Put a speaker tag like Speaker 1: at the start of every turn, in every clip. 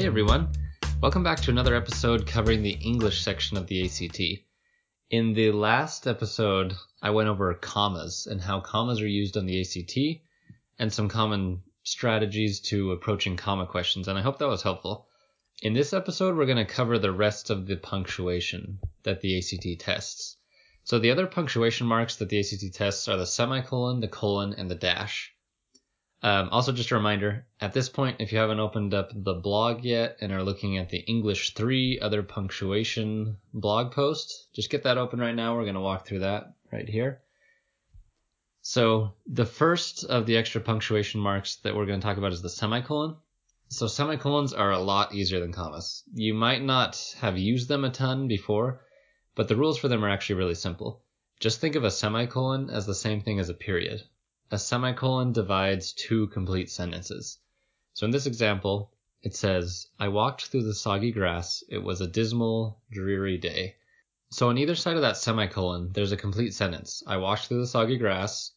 Speaker 1: Hey everyone, welcome back to another episode covering the English section of the ACT. In the last episode, I went over commas and how commas are used on the ACT and some common strategies to approaching comma questions, and I hope that was helpful. In this episode, we're going to cover the rest of the punctuation that the ACT tests. So the other punctuation marks that the ACT tests are the semicolon, the colon, and the dash. Um, also, just a reminder at this point, if you haven't opened up the blog yet and are looking at the English 3 other punctuation blog post, just get that open right now. We're going to walk through that right here. So, the first of the extra punctuation marks that we're going to talk about is the semicolon. So, semicolons are a lot easier than commas. You might not have used them a ton before, but the rules for them are actually really simple. Just think of a semicolon as the same thing as a period a semicolon divides two complete sentences. So in this example, it says, I walked through the soggy grass. It was a dismal, dreary day. So on either side of that semicolon, there's a complete sentence. I walked through the soggy grass,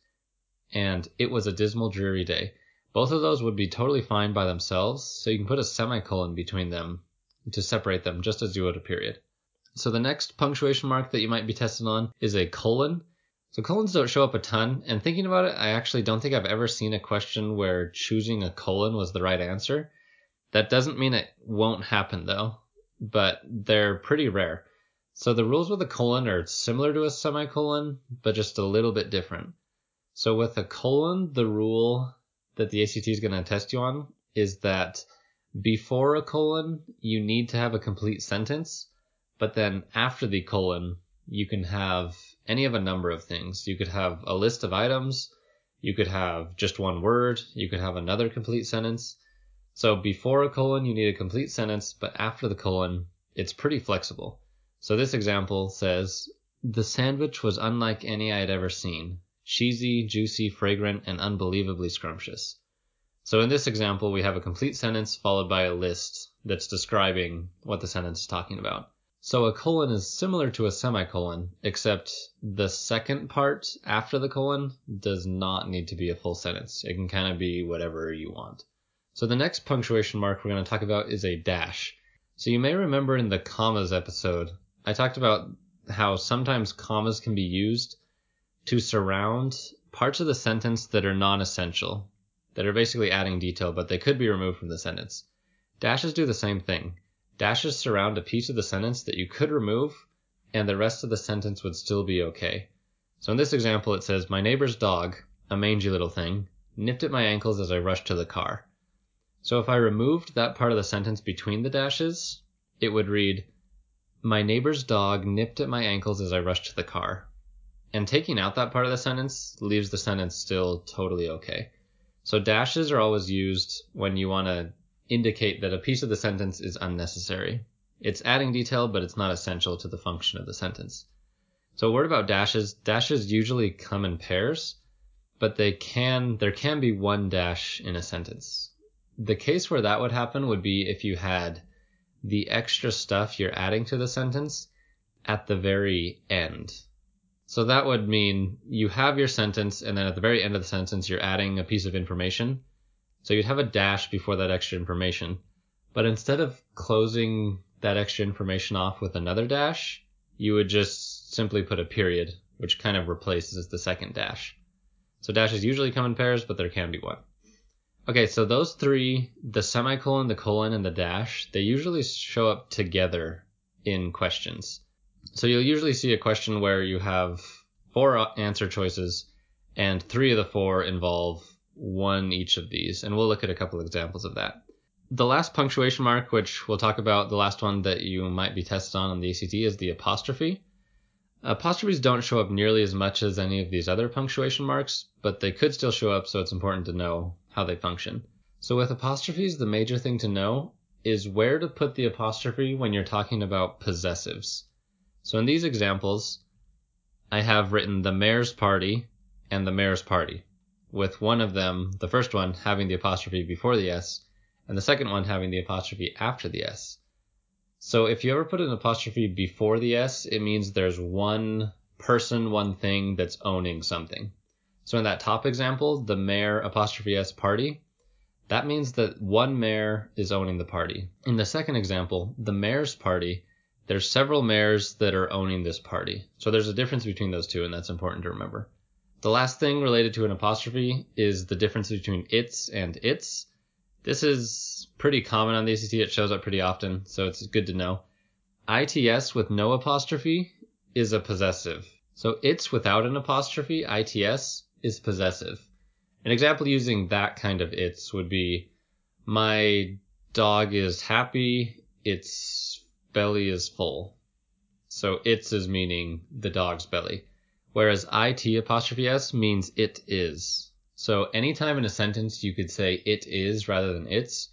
Speaker 1: and it was a dismal, dreary day. Both of those would be totally fine by themselves, so you can put a semicolon between them to separate them, just as you would a period. So the next punctuation mark that you might be tested on is a colon. So colons don't show up a ton, and thinking about it, I actually don't think I've ever seen a question where choosing a colon was the right answer. That doesn't mean it won't happen though, but they're pretty rare. So the rules with a colon are similar to a semicolon, but just a little bit different. So with a colon, the rule that the ACT is going to test you on is that before a colon, you need to have a complete sentence, but then after the colon, you can have any of a number of things. You could have a list of items, you could have just one word, you could have another complete sentence. So before a colon, you need a complete sentence, but after the colon, it's pretty flexible. So this example says, The sandwich was unlike any I had ever seen cheesy, juicy, fragrant, and unbelievably scrumptious. So in this example, we have a complete sentence followed by a list that's describing what the sentence is talking about. So a colon is similar to a semicolon, except the second part after the colon does not need to be a full sentence. It can kind of be whatever you want. So the next punctuation mark we're going to talk about is a dash. So you may remember in the commas episode, I talked about how sometimes commas can be used to surround parts of the sentence that are non-essential, that are basically adding detail, but they could be removed from the sentence. Dashes do the same thing. Dashes surround a piece of the sentence that you could remove, and the rest of the sentence would still be okay. So in this example, it says, My neighbor's dog, a mangy little thing, nipped at my ankles as I rushed to the car. So if I removed that part of the sentence between the dashes, it would read, My neighbor's dog nipped at my ankles as I rushed to the car. And taking out that part of the sentence leaves the sentence still totally okay. So dashes are always used when you want to indicate that a piece of the sentence is unnecessary. It's adding detail, but it's not essential to the function of the sentence. So a word about dashes, dashes usually come in pairs, but they can there can be one dash in a sentence. The case where that would happen would be if you had the extra stuff you're adding to the sentence at the very end. So that would mean you have your sentence and then at the very end of the sentence you're adding a piece of information so you'd have a dash before that extra information. But instead of closing that extra information off with another dash, you would just simply put a period, which kind of replaces the second dash. So dashes usually come in pairs, but there can be one. Okay, so those three, the semicolon, the colon, and the dash, they usually show up together in questions. So you'll usually see a question where you have four uh, answer choices, and three of the four involve one each of these, and we'll look at a couple examples of that. The last punctuation mark, which we'll talk about, the last one that you might be tested on on the ACT, is the apostrophe. Apostrophes don't show up nearly as much as any of these other punctuation marks, but they could still show up, so it's important to know how they function. So with apostrophes, the major thing to know is where to put the apostrophe when you're talking about possessives. So in these examples, I have written the mayor's party and the mayor's party with one of them, the first one, having the apostrophe before the S, and the second one having the apostrophe after the S. So if you ever put an apostrophe before the S, it means there's one person, one thing that's owning something. So in that top example, the mayor apostrophe S party, that means that one mayor is owning the party. In the second example, the mayor's party, there's several mayors that are owning this party. So there's a difference between those two, and that's important to remember. The last thing related to an apostrophe is the difference between its and its. This is pretty common on the ACT. It shows up pretty often, so it's good to know. ITS with no apostrophe is a possessive. So its without an apostrophe, ITS, is possessive. An example using that kind of its would be my dog is happy, its belly is full. So its is meaning the dog's belly. Whereas it apostrophe s means it is. So anytime in a sentence you could say it is rather than its,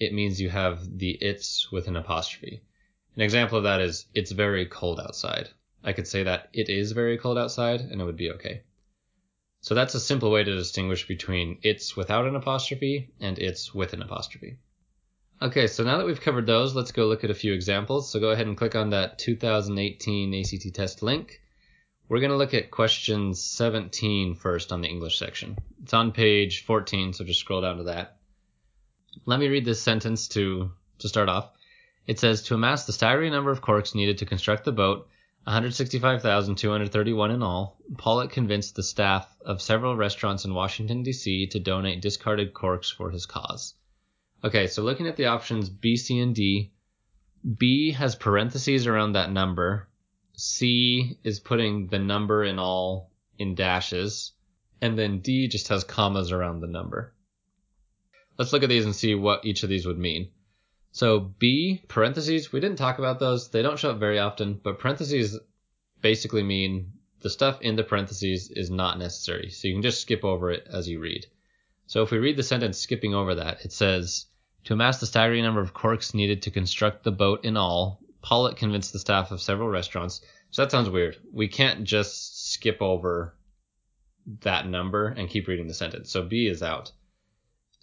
Speaker 1: it means you have the its with an apostrophe. An example of that is it's very cold outside. I could say that it is very cold outside and it would be okay. So that's a simple way to distinguish between it's without an apostrophe and it's with an apostrophe. Okay, so now that we've covered those, let's go look at a few examples. So go ahead and click on that 2018 ACT test link. We're going to look at question 17 first on the English section. It's on page 14, so just scroll down to that. Let me read this sentence to, to start off. It says, to amass the staggering number of corks needed to construct the boat, 165,231 in all, Pollock convinced the staff of several restaurants in Washington, D.C. to donate discarded corks for his cause. Okay, so looking at the options B, C, and D, B has parentheses around that number. C is putting the number in all in dashes. And then D just has commas around the number. Let's look at these and see what each of these would mean. So B, parentheses, we didn't talk about those. They don't show up very often, but parentheses basically mean the stuff in the parentheses is not necessary. So you can just skip over it as you read. So if we read the sentence skipping over that, it says, to amass the staggering number of corks needed to construct the boat in all, Pollock convinced the staff of several restaurants. So that sounds weird. We can't just skip over that number and keep reading the sentence. So B is out.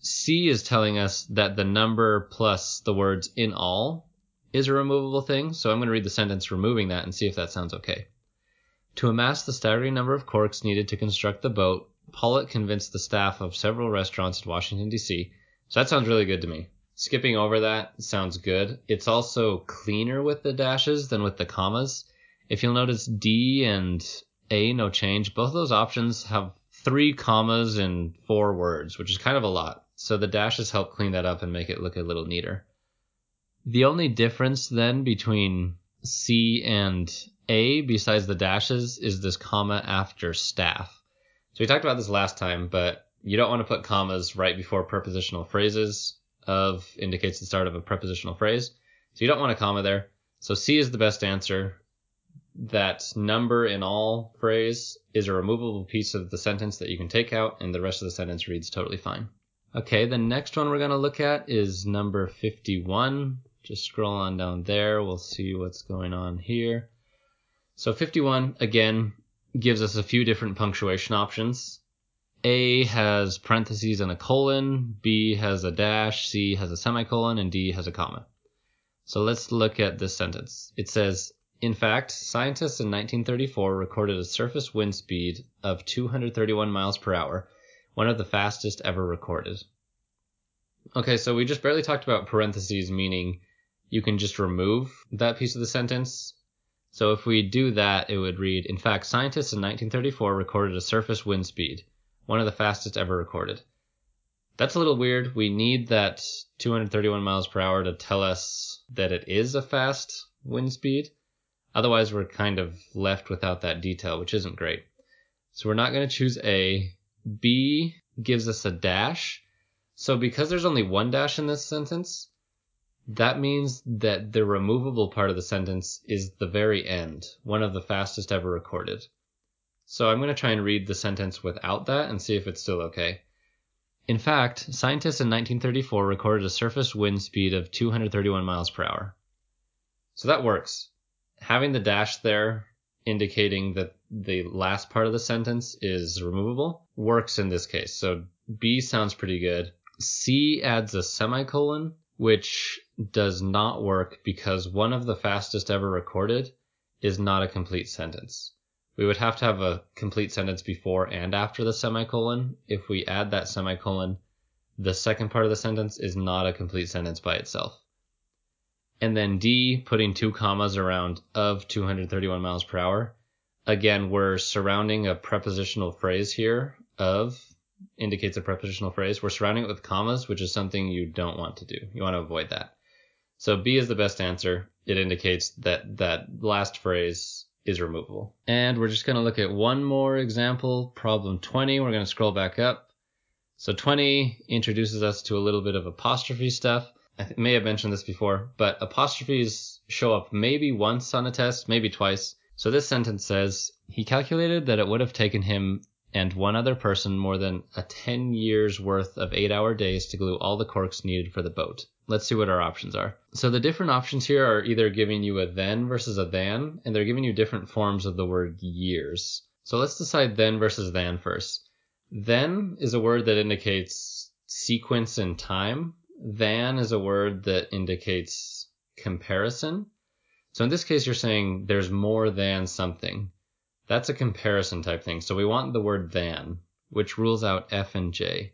Speaker 1: C is telling us that the number plus the words in all is a removable thing. So I'm going to read the sentence removing that and see if that sounds okay. To amass the staggering number of corks needed to construct the boat, Pollock convinced the staff of several restaurants in Washington, D.C. So that sounds really good to me. Skipping over that sounds good. It's also cleaner with the dashes than with the commas. If you'll notice D and A, no change. Both of those options have three commas in four words, which is kind of a lot. So the dashes help clean that up and make it look a little neater. The only difference then between C and A, besides the dashes, is this comma after staff. So we talked about this last time, but you don't want to put commas right before prepositional phrases of indicates the start of a prepositional phrase. So you don't want a comma there. So C is the best answer. That number in all phrase is a removable piece of the sentence that you can take out, and the rest of the sentence reads totally fine. Okay, the next one we're going to look at is number 51. Just scroll on down there. We'll see what's going on here. So 51, again, gives us a few different punctuation options. A has parentheses and a colon, B has a dash, C has a semicolon, and D has a comma. So let's look at this sentence. It says, in fact, scientists in 1934 recorded a surface wind speed of 231 miles per hour one of the fastest ever recorded. Okay, so we just barely talked about parentheses, meaning you can just remove that piece of the sentence. So if we do that, it would read, in fact, scientists in 1934 recorded a surface wind speed, one of the fastest ever recorded. That's a little weird. We need that 231 miles per hour to tell us that it is a fast wind speed. Otherwise, we're kind of left without that detail, which isn't great. So we're not going to choose A. B gives us a dash. So because there's only one dash in this sentence, that means that the removable part of the sentence is the very end, one of the fastest ever recorded. So I'm going to try and read the sentence without that and see if it's still okay. In fact, scientists in 1934 recorded a surface wind speed of 231 miles per hour. So that works. Having the dash there indicating that the last part of the sentence is removable works in this case. So B sounds pretty good. C adds a semicolon, which does not work because one of the fastest ever recorded is not a complete sentence. We would have to have a complete sentence before and after the semicolon. If we add that semicolon, the second part of the sentence is not a complete sentence by itself. And then D, putting two commas around of 231 miles per hour. Again, we're surrounding a prepositional phrase here. Of indicates a prepositional phrase. We're surrounding it with commas, which is something you don't want to do. You want to avoid that. So B is the best answer. It indicates that that last phrase is removable. And we're just going to look at one more example, problem 20. We're going to scroll back up. So 20 introduces us to a little bit of apostrophe stuff. I th- may have mentioned this before, but apostrophes show up maybe once on a test, maybe twice. So this sentence says, he calculated that it would have taken him and one other person more than a 10 years worth of 8 hour days to glue all the corks needed for the boat. Let's see what our options are. So the different options here are either giving you a then versus a than, and they're giving you different forms of the word years. So let's decide then versus than first. Then is a word that indicates sequence in time. Than is a word that indicates comparison. So in this case, you're saying there's more than something. That's a comparison type thing. So we want the word than, which rules out F and J,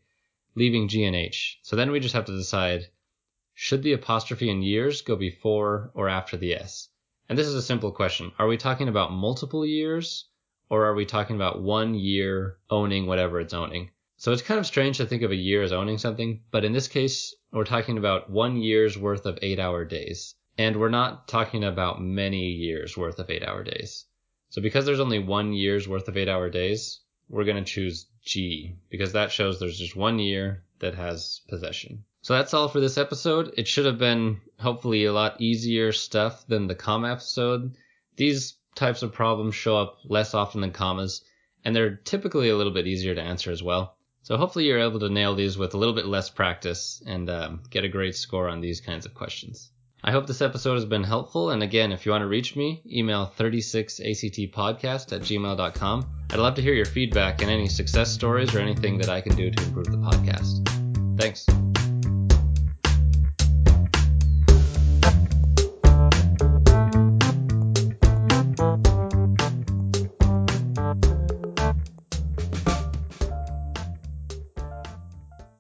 Speaker 1: leaving G and H. So then we just have to decide should the apostrophe in years go before or after the S? And this is a simple question. Are we talking about multiple years or are we talking about one year owning whatever it's owning? So it's kind of strange to think of a year as owning something, but in this case, we're talking about one year's worth of eight hour days. And we're not talking about many years worth of eight hour days. So because there's only one year's worth of eight hour days, we're going to choose G because that shows there's just one year that has possession. So that's all for this episode. It should have been hopefully a lot easier stuff than the comma episode. These types of problems show up less often than commas, and they're typically a little bit easier to answer as well. So hopefully you're able to nail these with a little bit less practice and um, get a great score on these kinds of questions. I hope this episode has been helpful. And again, if you want to reach me, email 36actpodcast at gmail.com. I'd love to hear your feedback and any success stories or anything that I can do to improve the podcast. Thanks.